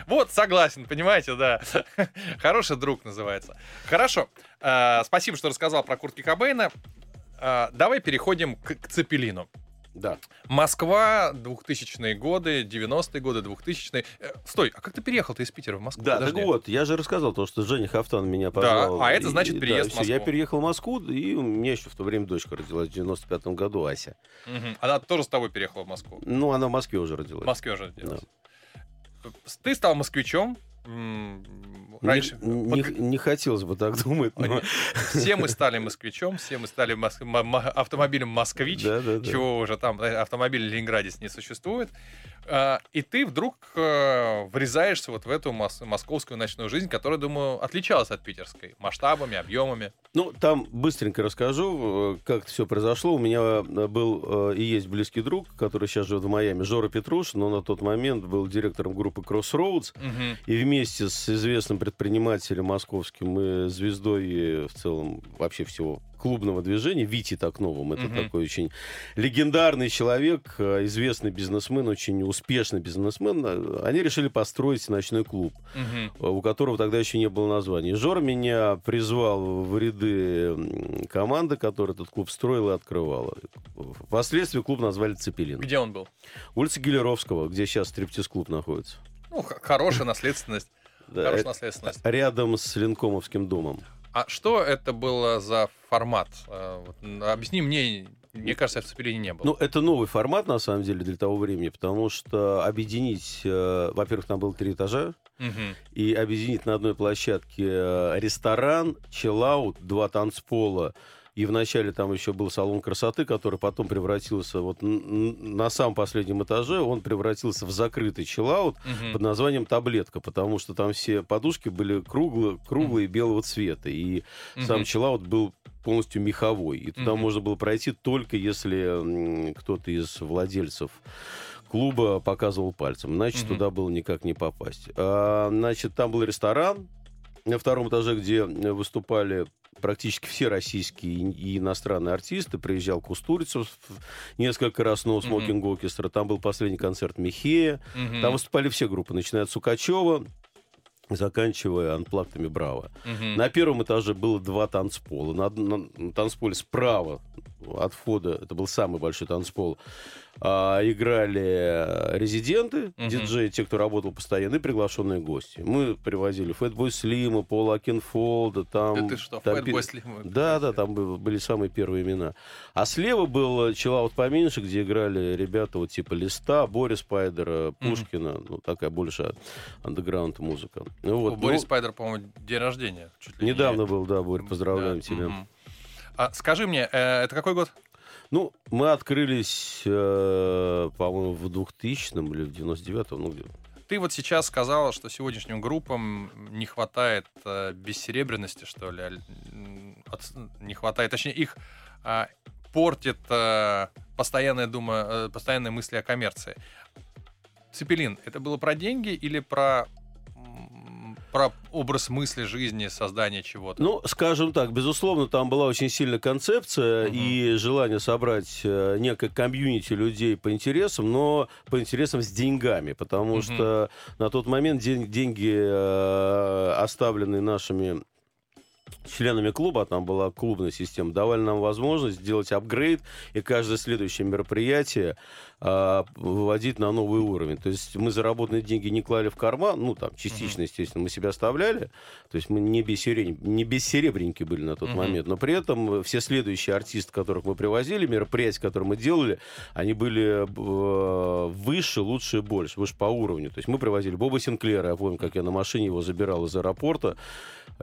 Вот, согласен, понимаете, да. Хороший друг называется. Хорошо. А, спасибо, что рассказал про Куртки Кобейна. А, давай переходим к Цепелину. Да. Москва, 2000-е годы, 90-е годы, 2000-е. Э, стой, а как ты переехал-то из Питера в Москву? Да, Подожди. так вот, я же рассказал то, что Женя Хафтан меня Да, позвал. а это значит И, переезд в всё, Я Москву. переехал в Москву, и у меня еще в то время дочка родилась в 95 году, Ася. Мгм. Она тоже с тобой переехала в Москву. Ну, она в Москве уже В родилась. Москве уже делалась. Ты стал москвичом. М, Не- Раньше. Не, не хотелось бы так думать, но... Все мы стали москвичом, все мы стали мос- автомобилем москвич. Да, да, да. чего уже там э, автомобиля в Ленинграде не существует. А, И ты вдруг э, врезаешься вот в эту мос- московскую ночную жизнь, которая, думаю, отличалась от питерской масштабами, объемами. Ну, там быстренько расскажу, э, как все произошло. У меня был и есть близкий друг, который сейчас живет в Майами, Жора Петрушин. Он на тот момент был директором группы Crossroads. Мгм. И вместе с известным предпринимателем московским и звездой в целом вообще всего клубного движения Вити Токновым. Это Мгм. такой очень легендарный человек, э, известный бизнесмен, очень успешный бизнесмен. Они решили построить ночной клуб э, у которого тогда еще не было названия. И Жора меня призвал в ряды команды, которая этот клуб строила и открывала. Впоследствии клуб назвали «Цепелин». Где он был? Улица Гелеровского, где сейчас стриптиз-клуб находится. Ну, хорошая наследственность. Да, Хорошая э, наследственность. рядом с Ленкомовским домом. А что это было за формат? Э, Объясни мне. Мне кажется, я в Цепелине не был. Ну, это новый формат, на самом деле, для того времени, потому что объединить... э, во-первых, там было три этажа, Мгм. и объединить на одной площадке ресторан, чиллаут, два танцпола, и вначале там еще был салон красоты, который потом превратился вот на самом последнем этаже, он превратился в закрытый чиллаут Мгм. под названием «Таблетка», потому что там все подушки были круглые, круглые белого цвета, и сам Мгм. чиллаут был полностью меховой, и туда Мгм. можно было пройти только если кто-то из владельцев клуба показывал пальцем, иначе Мгм. туда было никак не попасть. А, значит, там был ресторан на втором этаже, где э, выступали практически все российские и иностранные артисты. Приезжал Кустурицев несколько раз, но Мгм. Смокинг Оркестра. Там был последний концерт Михея. Мгм. Там выступали все группы, начиная от Сукачева, заканчивая анплагдами Браво. Мгм. На первом этаже было два танцпола. На, на- на танцполе справа от входа, это был самый большой танцпол, а, играли э, резиденты, Мгм. диджеи, те, кто работал постоянно, и приглашенные гости. Мы привозили Фэтбой Слима, Пола Акинфолда, там... Да ты что, там Фэтбой пе- Слим? Да, да, там бы- были самые первые имена. А слева был чиллаут поменьше, где играли ребята вот типа Листа, Борис Спайдера, Пушкина. Ну, такая больше андеграунд музыка. Ну, вот, У Борис ну, Спайдер, по-моему, день рождения. чуть ли не- Недавно был, да, Борь, поздравляем Да, тебя. мгм. А скажи мне, э, это какой год? Ну, мы открылись, э, по-моему, в 2000 или в 99-м, ну, где ты вот сейчас сказала, что сегодняшним группам не хватает э, бессеребренности, что ли, от, не хватает, точнее, их э, портит э, постоянная дума, э, постоянные мысли о коммерции. Цепелин, это было про деньги или про про образ мысли жизни, создание чего-то? Ну, скажем так, безусловно, там была очень сильная концепция угу. и желание собрать э, некое комьюнити людей по интересам, но по интересам с деньгами, потому угу. что на тот момент день, деньги, э, оставленные нашими членами клуба, там была клубная система, давали нам возможность сделать апгрейд и каждое следующее мероприятие а, выводить на новый уровень. То есть мы заработанные деньги не клали в карман, ну там частично, естественно, мы себя оставляли, то есть мы не, бессеребрен... не бессеребренники были на тот момент, но при этом все следующие артисты, которых мы привозили, мероприятия, которые мы делали, они были э, выше, лучше и больше, выше по уровню. То есть мы привозили Боба Синклера, я помню, как я на машине его забирал из аэропорта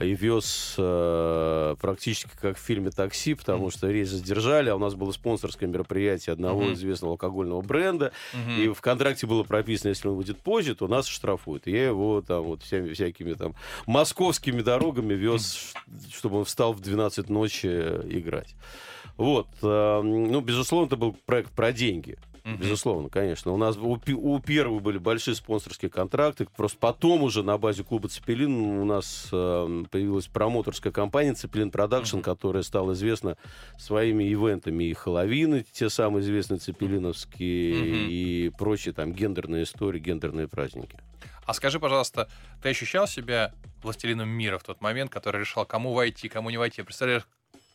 и вез э, практически как в фильме «Такси», потому что рейс задержали, а у нас было спонсорское мероприятие одного известного алкогольного бренда, угу. и в контракте было прописано, если он будет позже, то нас штрафуют. И я его там вот всеми всякими там московскими дорогами вез, чтобы он встал в 12 ночи играть. Вот. Э, ну, безусловно, это был проект про деньги. Mm-hmm. Безусловно, конечно. У нас у, у первого были большие спонсорские контракты. Просто потом уже на базе клуба «Цепелин» у нас э, появилась промоторская компания «Zeppelin Production», mm-hmm. которая стала известна своими ивентами. И «Хэллоуины», те самые известные цепелиновские, mm-hmm. и прочие там гендерные истории, гендерные праздники. А скажи, пожалуйста, ты ощущал себя властелином мира в тот момент, который решал, кому войти, кому не войти? Представляешь,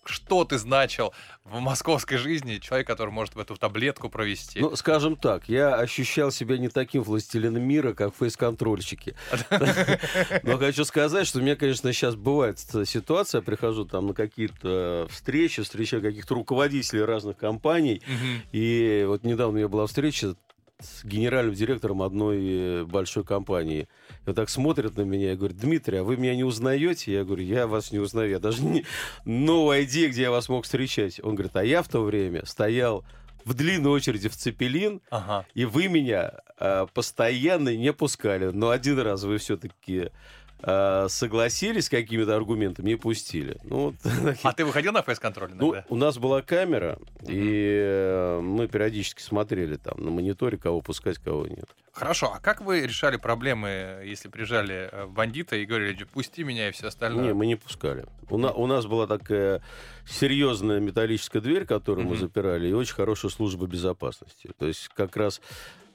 что ты значил в московской жизни, человек, который может в эту таблетку провести? Ну, скажем так, я ощущал себя не таким властелином мира, как фейс-контрольщики. Но хочу сказать, что у меня, конечно, сейчас бывает ситуация, я прихожу там на какие-то встречи, встречаю каких-то руководителей разных компаний, и вот недавно у меня была встреча с генеральным директором одной э, большой компании. И вот так смотрят на меня и говорят, Дмитрий, а вы меня не узнаете? Я говорю, я вас не узнаю, я даже не... Новая идея, где я вас мог встречать. Он говорит, а я в то время стоял в длинной очереди в Цепелин, ага. и вы меня э, постоянно не пускали. Но один раз вы все-таки Э, согласились с какими-то аргументами и пустили. Ну, вот, а ты выходил на фейс-контроль Ну, у нас была камера, mm-hmm. и э, мы периодически смотрели там на мониторе, кого пускать, кого нет. Хорошо, а как вы решали проблемы, если приезжали э, бандиты и говорили, пусти меня и все остальное? Не, мы не пускали. У, на, у нас была такая серьезная металлическая дверь, которую mm-hmm. мы запирали, и очень хорошая служба безопасности. То есть как раз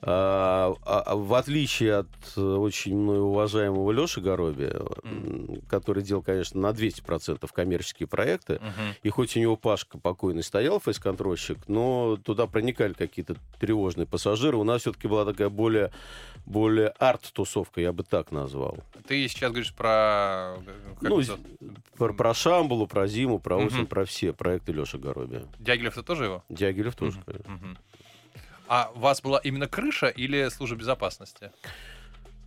в отличие от э, очень мной уважаемого Леши Горобия, mm. который делал, конечно, на 200% коммерческие проекты, mm-hmm. и хоть у него Пашка покойный стоял, фейс-контрольщик, но туда проникали какие-то тревожные пассажиры. У нас все-таки была такая более, более арт-тусовка, я бы так назвал. Ты сейчас говоришь про... ну, про, про Шамбулу, про Зиму, про осень, mm-hmm. про все проекты Леши Горобия. Дягилев-то тоже его? Дягилев тоже, mm-hmm. конечно. Mm-hmm. А у вас была именно крыша или служба безопасности?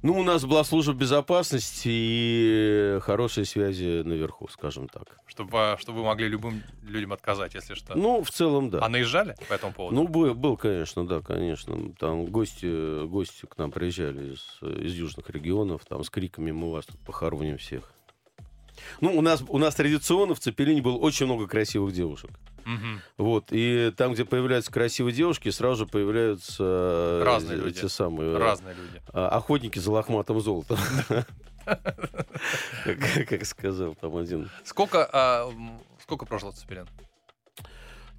Ну, у нас была служба безопасности и хорошие связи наверху, скажем так. Чтобы, чтобы вы могли любым людям отказать, если что. Ну, в целом, да. А наезжали по этому поводу? Ну, был, был конечно, да, конечно. Там гости, гости к нам приезжали из, из южных регионов, там с криками «Мы вас тут похороним всех». Ну, у нас, у нас традиционно в Цепелине было очень много красивых девушек. Угу. Вот. И там, где появляются красивые девушки, сразу же появляются э, Разные люди. те самые Разные люди. А, охотники за лохматым золотом. Как сказал там один. Сколько а, сколько прошло Цепелин?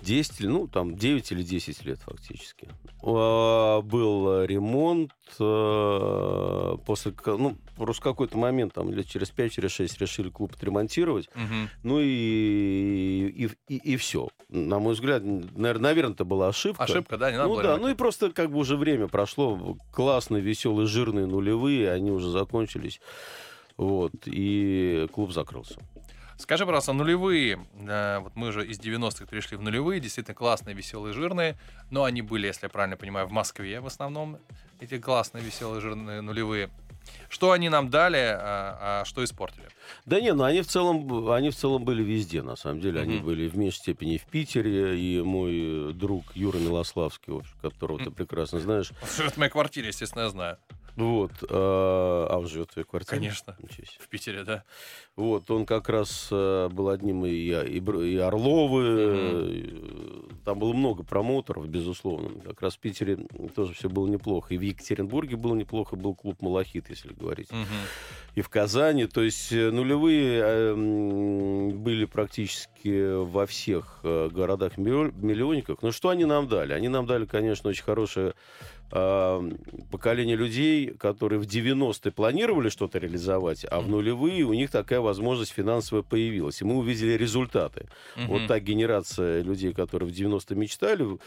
10, ну, там 9 или 10 лет фактически. А, был ремонт. А, после, ну, просто какой-то момент, там, лет через 5, через 6 решили клуб отремонтировать. Угу. Ну и, и, и, и все. На мой взгляд, наверное, это была ошибка. Ошибка, да, не надо Ну да, ну и просто как бы уже время прошло. Классные, веселые, жирные нулевые, они уже закончились. Вот, и клуб закрылся. Скажи, пожалуйста, нулевые, э, вот мы же из 90-х перешли в нулевые, действительно классные, веселые, жирные, но они были, если я правильно понимаю, в Москве в основном, эти классные, веселые, жирные нулевые. Что они нам дали, а, а что испортили? Да не, ну они в целом, они в целом были везде, на самом деле. Они Мгм. были в меньшей степени в Питере, и мой э, друг Юра Милославский, которого ты Мгм. прекрасно знаешь. Живет в моей квартире, естественно, я знаю. Вот, э, а он живет в твоей квартире? Конечно. В Питере, да. Вот, он как раз э, был одним и, и, и Орловы, э, там было много промоутеров, безусловно. Как раз в Питере тоже все было неплохо. И в Екатеринбурге было неплохо, был клуб «Малахит», если говорить. Мгм. И в Казани. То есть э, нулевые э, м, были практически во всех э, городах-миллионниках. Но что они нам дали? Они нам дали, конечно, очень хорошее э, поколение людей, которые в 90-е планировали что-то реализовать, а в нулевые у них такая возможность финансовая появилась. И мы увидели результаты. Вот Мгм. та генерация людей, которые в 90-е мечтали,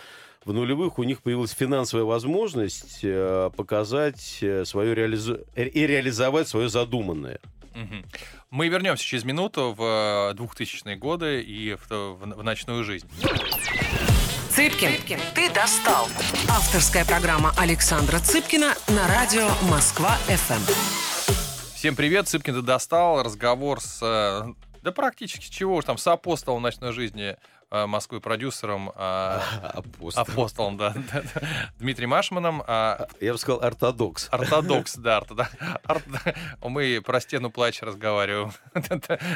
в- нулевых у них появилась финансовая возможность э, показать э, свое реализу... э, и реализовать свое задуманное. Мы вернемся через минуту в э, 2000-е годы и в, в- в ночную жизнь. Цыпкин, ты достал. Авторская программа Александра Цыпкина на радио Москва-ФМ. Всем привет, Цыпкин ты достал. Разговор с... э, Да практически чего уж там, с апостолом ночной жизни э, Москвы продюсером, э, апостолом, да, да, да, Дмитрием Машманом. а, Я бы сказал ортодокс. Ортодокс, да, ортодокс. Орт- Мы про стену плача разговариваем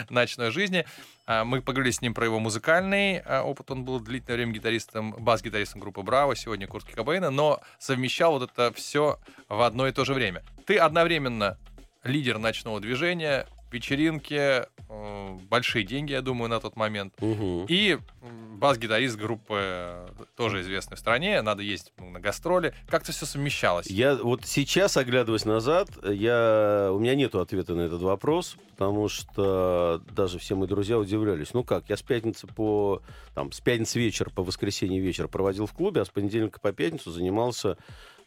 ночной жизни. А, Мы поговорили с ним про его музыкальный а, опыт. Он был длительное время гитаристом, бас-гитаристом группы Браво, сегодня Куртки Кобейна, но совмещал вот это все в одно и то же время. Ты одновременно лидер ночного движения, вечеринки, э, большие деньги, я думаю, на тот момент. Мгм. И бас-гитарист группы, э, тоже известной в стране, надо ездить ну, на гастроли. Как это все совмещалось? Я вот сейчас, оглядываясь назад, я... у меня нет ответа на этот вопрос, потому что даже все мои друзья удивлялись. Ну как, я с пятницы по... Там, с пятницы вечера по воскресенье вечер проводил в клубе, а с понедельника по пятницу занимался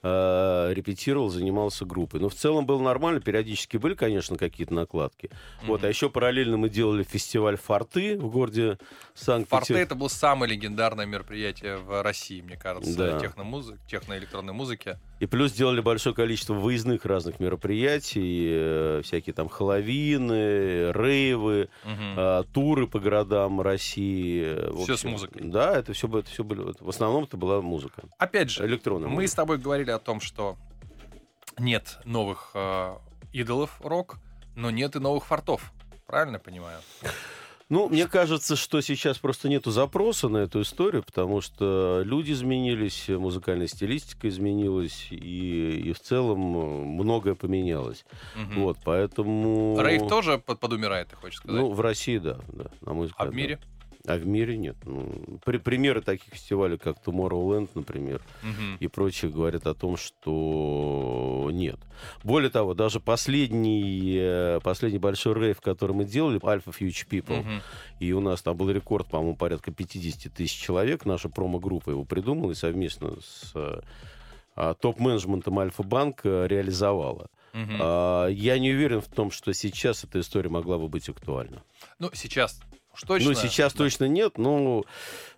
э, репетировал, занимался группой. Но в целом было нормально, периодически были, конечно, какие-то накладки. Вот, а еще параллельно мы делали фестиваль «Форты» в городе Санкт-Петербург. это было самое легендарное мероприятие в России, мне кажется, Да. техномузык, техноэлектронной музыки. И плюс делали большое количество выездных разных мероприятий, э, всякие там хэллоуины, рейвы, э, туры по городам России. э, в Всё с музыкой. Да, это все, это все были. В основном это была музыка. Опять же, Электронная мы музыка. с тобой говорили о том, что нет новых э, идолов рок, но нет и новых фортов. Правильно понимаю? Ну, мне кажется, что сейчас просто нету запроса на эту историю, потому что люди изменились, музыкальная стилистика изменилась, и, и в целом э, многое поменялось. Мгм. Вот, поэтому... Рейв тоже под- подумирает, ты хочешь сказать? Ну, в России, да, да, на мой взгляд. а в да. А в мире нет. Ну, при- примеры таких фестивалей, как Tomorrowland, например, Мгм. и прочее, говорят о том, что нет. Более того, даже последний, э, последний большой рейв, который мы делали, Alpha Future People, Мгм. и у нас там был рекорд, по-моему, порядка 50 тысяч человек, наша промо-группа его придумала и совместно с э, а, топ-менеджментом Альфа-Банк э, реализовала. А, Я не уверен в том, что сейчас эта история могла бы быть актуальна. Ну, сейчас уж точно. Ну, сейчас да. точно нет, но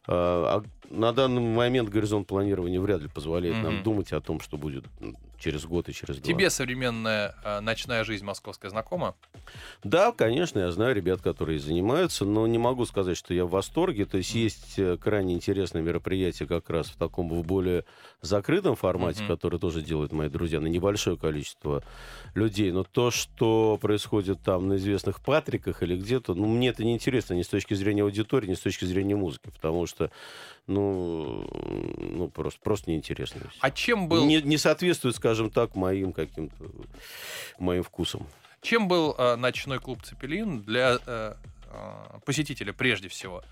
а, а на данный момент горизонт планирования вряд ли позволяет нам Мгм. думать о том, что будет через год и через два. Тебе современная э, ночная жизнь московская знакома? Да, конечно, я знаю ребят, которые занимаются, но не могу сказать, что я в восторге. То есть Мгм. есть э, крайне интересное мероприятие как раз в таком в более закрытом формате, Мгм. которое тоже делают мои друзья, на небольшое количество людей. Но то, что происходит там на известных Патриках или где-то, ну, мне это не интересно ни с точки зрения аудитории, ни с точки зрения музыки, потому что, ну, ну просто, просто неинтересно. А чем был, Не, не соответствует, скажем так, моим каким-то моим вкусам. чем был э, ночной клуб Цепелин для э, э, посетителя прежде всего?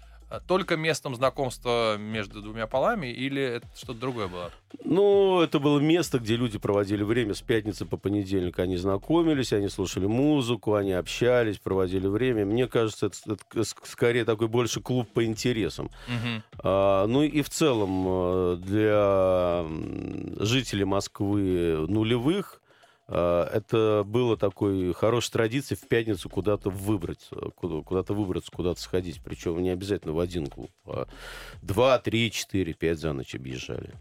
Только местом знакомства между двумя полами или это что-то другое было? Ну, это было место, где люди проводили время с пятницы по понедельник. Они знакомились, они слушали музыку, они общались, проводили время. Мне кажется, это, это ск- скорее такой больше клуб по интересам. Мгм. А, ну и в целом э, для жителей Москвы нулевых это было такой хорошей традицией в пятницу куда-то выбрать, э, куда- куда-то выбраться, куда-то сходить. Причем не обязательно в один клуб, а два, три, четыре, пять за ночь объезжали.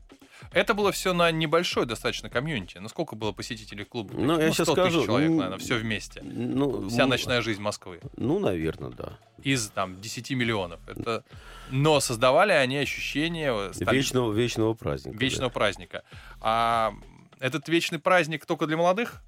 Это было все на небольшой достаточно комьюнити. Ну, сколько было посетителей клуба? Ну, я сейчас скажу. человек, ну, наверное, все вместе. Ну, Вся ну, ночная жизнь Москвы. Ну, наверное, да. Из, там, 10 миллионов. Это... Но создавали они ощущение... столь- Вечного, вечного праздника. да. вечного праздника. А этот вечный праздник только для молодых?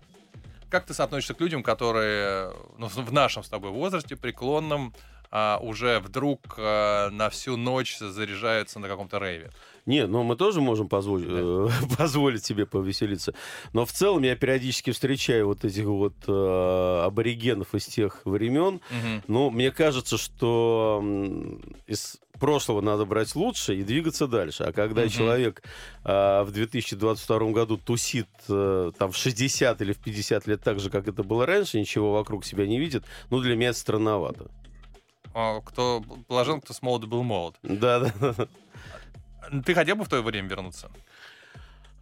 Как ты соотносишься к людям, которые ну, в нашем с тобой возрасте, преклонном, а, уже вдруг а, на всю ночь заряжаются на каком-то рейве? Нет, ну мы тоже можем позволить, э, позволить себе повеселиться. Но в целом я периодически встречаю вот этих вот э, аборигенов из тех времен. Мгм. Ну, мне кажется, что из прошлого надо брать лучше и двигаться дальше. А когда Мгм. человек а, в 2022 году тусит э, там в 60 или в 50 лет так же, как это было раньше, ничего вокруг себя не видит, ну, для меня это странновато. А, Кто положил, кто с молода был молод. Да, да. Ты хотел бы в то время вернуться?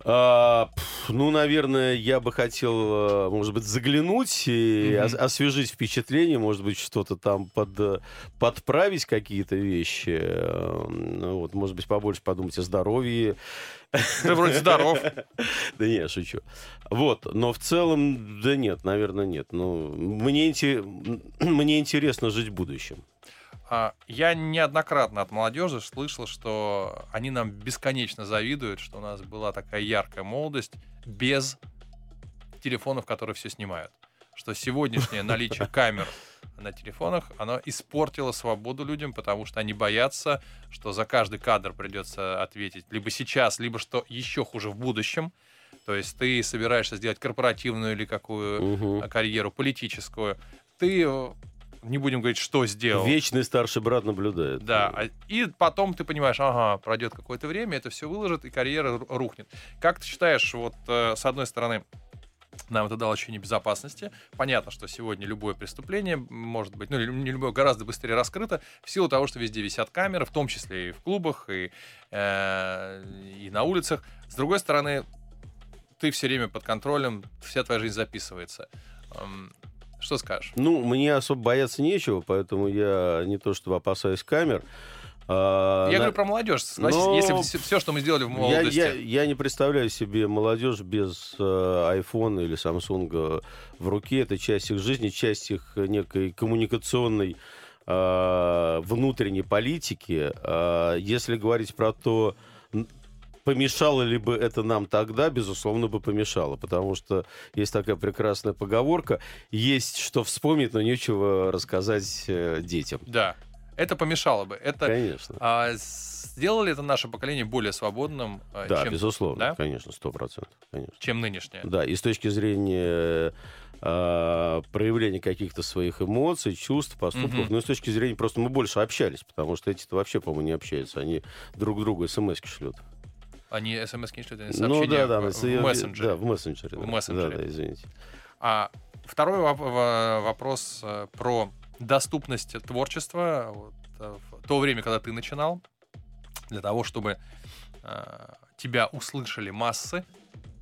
А, ну, наверное, я бы хотел, э, может быть, заглянуть и ос- освежить впечатление, может быть, что-то там под, э, подправить какие-то вещи. э, ну, Вот, может быть, побольше подумать о здоровье. Ты вроде здоров. Да не, я шучу. Вот, но в целом, да нет, наверное, нет. Ну, мне, мне интересно жить в будущем. А, Я неоднократно от молодежи слышал, что они нам бесконечно завидуют, что у нас была такая яркая молодость без телефонов, которые все снимают. Что сегодняшнее наличие камер на телефонах, оно испортило свободу людям, потому что они боятся, что за каждый кадр придется ответить либо сейчас, либо что еще хуже в будущем. То есть ты собираешься сделать корпоративную или какую а, карьеру политическую, ты э, не будем говорить, что сделал. Вечный старший брат наблюдает. Да, а- и потом ты понимаешь, ага, пройдет какое-то время, это все выложит, и карьера ру- рухнет. Как ты считаешь, вот э, с одной стороны, нам это дало ощущение безопасности. Понятно, что сегодня любое преступление может быть, ну, не любое, гораздо быстрее раскрыто в силу того, что везде висят камеры, в том числе и в клубах, и, э, и на улицах. С другой стороны, ты все время под контролем, вся твоя жизнь записывается. Что скажешь? Ну, мне особо бояться нечего, поэтому я не то чтобы опасаюсь камер. а, Я на- говорю про молодежь. Согласись, Но- если все, что мы сделали в Я, молодости. я, я не представляю себе молодежь без э, iPhone или Samsung в руке. Это часть их жизни, часть их некой коммуникационной э, внутренней политики. А если говорить про то, помешало ли бы это нам тогда, безусловно, бы помешало. Потому что есть такая прекрасная поговорка. Есть что вспомнить, но нечего рассказать э, детям. Да, это помешало бы. Это Конечно. а, сделало ли это наше поколение более свободным, а, Да, чем, безусловно, да? конечно, сто процентов, чем нынешнее? Да, и с точки зрения э, проявления каких-то своих эмоций, чувств, поступков, Мгм. ну и с точки зрения просто мы больше общались, потому что эти-то вообще, по-моему, не общаются, они друг другу смс шлют. Они не шлют, они Ну сообщения да, да, в, в мессенджере. Да, в мессенджере. В да. мессенджере. Да, да, извините. А второй воп- во- вопрос э, про доступность творчества. Вот, э, в то время, когда ты начинал, для того, чтобы э, тебя услышали массы,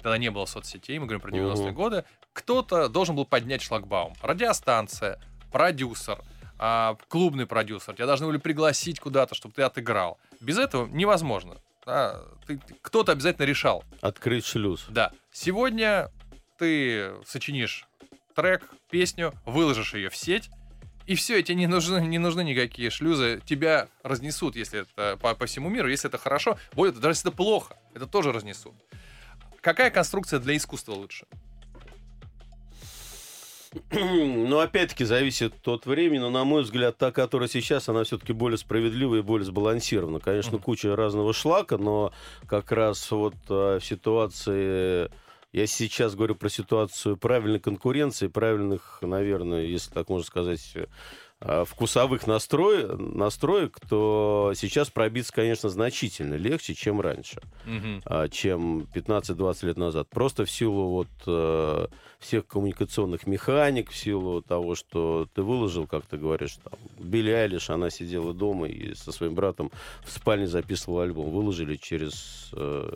тогда не было соцсетей, мы говорим про 90-е Мгм. годы, кто-то должен был поднять шлагбаум. Радиостанция, продюсер, а, клубный продюсер. Тебя должны были пригласить куда-то, чтобы ты отыграл. Без этого невозможно. Да, ты- кто-то обязательно решал, Открыть шлюз. да. Сегодня ты сочинишь трек, песню, выложишь ее в сеть, и все, тебе не нужны, не нужны никакие шлюзы. Тебя разнесут, если это по, по всему миру. Если это хорошо, будет, даже если это плохо, это тоже разнесут. Какая конструкция для искусства лучше? Ну, опять-таки, зависит от времени, но, на мой взгляд, та, которая сейчас, она все-таки более справедливая и более сбалансирована. Конечно, куча разного шлака, но как раз вот а, в ситуации... Я сейчас говорю про ситуацию правильной конкуренции, правильных, наверное, если так можно сказать, а, вкусовых настрой, настроек, то сейчас пробиться, конечно, значительно легче, чем раньше а, чем 15-20 лет назад. Просто в силу вот э, всех коммуникационных механик, в силу того, что ты выложил, как ты говоришь, там, Билли Айлиш, она сидела дома и со своим братом в спальне записывала альбом. Выложили через э,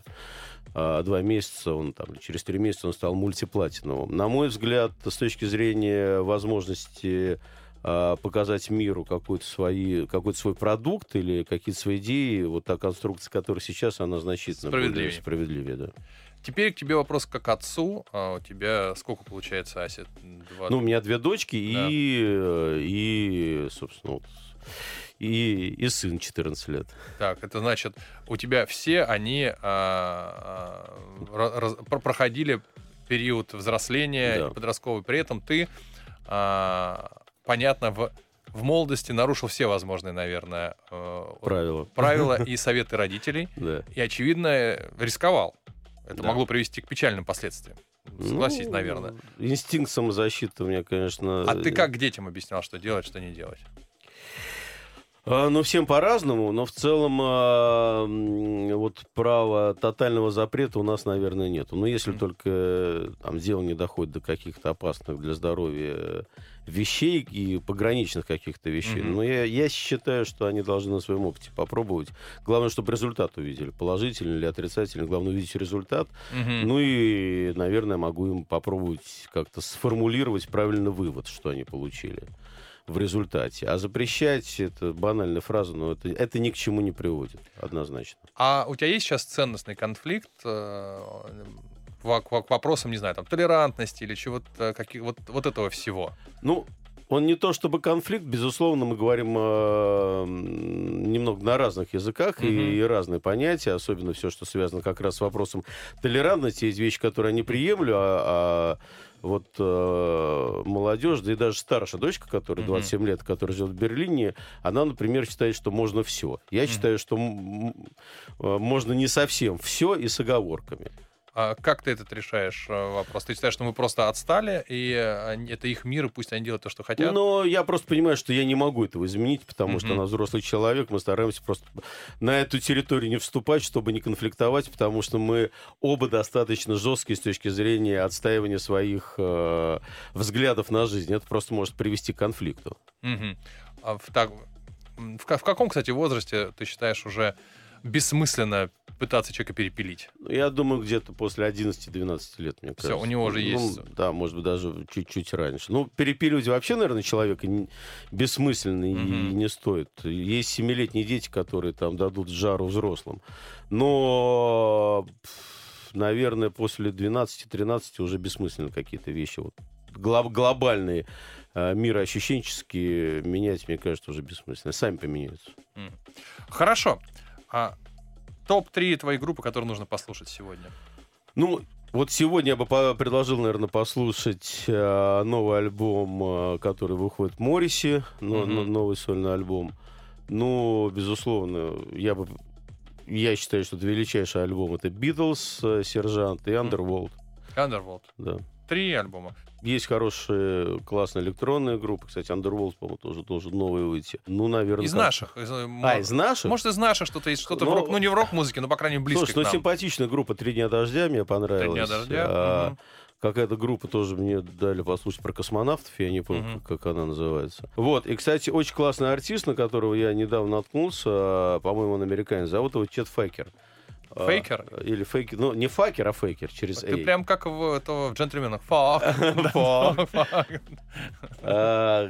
а, два месяца, он там, через три месяца он стал мультиплатиновым. На мой взгляд, с точки зрения возможности а, показать миру какой-то, свои, какой-то свой продукт или какие-то свои идеи, вот та конструкция, которая сейчас, она значительно Справедливее. более справедливее. Да. Теперь к тебе вопрос как отцу. А у тебя сколько получается, Ася? Два... Ну, у меня две дочки Да. и, э, и, собственно, вот, и, и сын 14 лет. Так, это значит, у тебя все они а, а, ра- раз- про- проходили период взросления Да. и подростковый. При этом ты, а, понятно, в, в молодости нарушил все возможные, наверное, э, Правило. правила и советы родителей. Да. И, очевидно, рисковал. Это Да. могло привести к печальным последствиям. Согласись, Ну, наверное. Инстинкт самозащиты у меня, конечно... А ты как детям объяснял, что делать, что не делать? А, Ну, всем по-разному, но в целом а, вот права тотального запрета у нас, наверное, нету. Но если Мгм. только э, там дело не доходит до каких-то опасных для здоровья э, вещей и пограничных каких-то вещей. Мгм. Но я, я считаю, что они должны на своем опыте попробовать. Главное, чтобы результат увидели. Положительный или отрицательный. Главное, увидеть результат. Мгм. Ну и, наверное, могу им попробовать как-то сформулировать правильный вывод, что они получили в результате. А запрещать, это банальная фраза, но это, это ни к чему не приводит, однозначно. А у тебя есть сейчас ценностный конфликт э, к, к- вопросам, не знаю, там, толерантности или чего-то, каких, вот, вот этого всего? Ну, он не то чтобы конфликт, безусловно, мы говорим э, немного на разных языках Мгм. и, и разные понятия, особенно все, что связано как раз с вопросом толерантности. Есть вещи, которые я не приемлю, а, а вот э, молодежь, да и даже старшая дочка, которая Мгм. 27 лет, которая живет в Берлине, она, например, считает, что можно все. Я Мгм. считаю, что э, можно не совсем все и с оговорками. А как ты этот решаешь э, вопрос? Ты считаешь, что мы просто отстали, и э, это их мир, и пусть они делают то, что хотят? Но я просто понимаю, что я не могу этого изменить, потому что Мгм. она взрослый человек, мы стараемся просто на эту территорию не вступать, чтобы не конфликтовать, потому что мы оба достаточно жесткие с точки зрения отстаивания своих э, взглядов на жизнь. Это просто может привести к конфликту. Мгм. А в, так- в в каком, кстати, возрасте ты считаешь уже бессмысленно пытаться человека перепилить? Ну, Я думаю, где-то после 11-12 лет, мне кажется. у него уже Ну, есть- Да, может быть, даже чуть-чуть раньше. Ну, перепиливать вообще, наверное, человека бессмысленно и Мгм. не стоит. Есть семилетние дети, которые там дадут жару взрослым. Но, наверное, после 12-13 уже бессмысленно какие-то вещи. Вот, глоб- глобальные э, мироощущенческие менять, мне кажется, уже бессмысленно. Сами поменяются. Хорошо. А топ-3 твоей группы, которые нужно послушать сегодня? Ну, вот сегодня я бы предложил, наверное, послушать э, новый альбом, э, который выходит в Моррисе, но- но- новый сольный альбом. Ну, безусловно, я бы я считаю, что это величайший альбом. Это Битлз, э, Сержант и Underworld. Underworld. Да. Три альбома. Есть хорошие, классные электронные группы. Кстати, Underworld, по-моему, тоже должен новый выйти. Ну, наверное... Из как- наших. из, э, А, из наших? Может, из наших что-то есть, что-то в Ну, рок, ну не в рок-музыке, но, по крайней мере, близко Слушай, к ну нам. симпатичная группа «Три дня дождя» мне понравилась. «Три дня дождя», А, мгм. Какая-то группа тоже мне дали послушать про космонавтов, я не помню, Мгм. как она называется. Вот, и, кстати, очень классный артист, на которого я недавно наткнулся, а, по-моему, он американец, зовут его Чет Фейкер. А, Фейкер? Или Фейкер, ну, не Факер, а Фейкер, через Ты прям как в, это, в джентльменах. Фак, фак. А,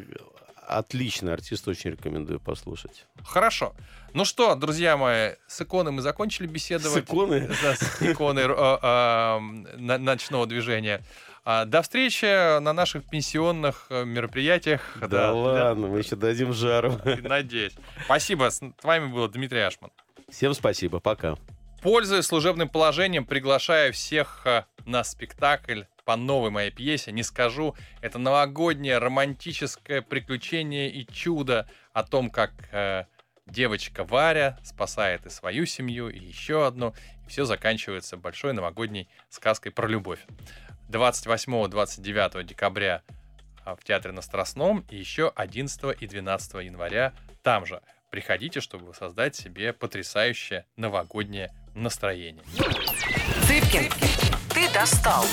Отличный артист, очень рекомендую послушать. Хорошо. Ну что, друзья мои, с иконой мы закончили беседовать. С иконой? Да, с иконой на- ночного движения. А, До встречи на наших пенсионных э, мероприятиях. Да, ладно, мы еще дадим жару. Надеюсь. Спасибо. С вами был Дмитрий Ашман. Всем спасибо, пока. Пользуясь служебным положением, приглашаю всех э, на спектакль по новой моей пьесе. Не скажу, это новогоднее романтическое приключение и чудо о том, как э, девочка Варя спасает и свою семью, и еще одну. И все заканчивается большой новогодней сказкой про любовь. 28-29 декабря а, в Театре на Страстном и еще 11 и 12 января там же. Приходите, чтобы создать себе потрясающее новогоднее настроение. Цыпкин, ты достал.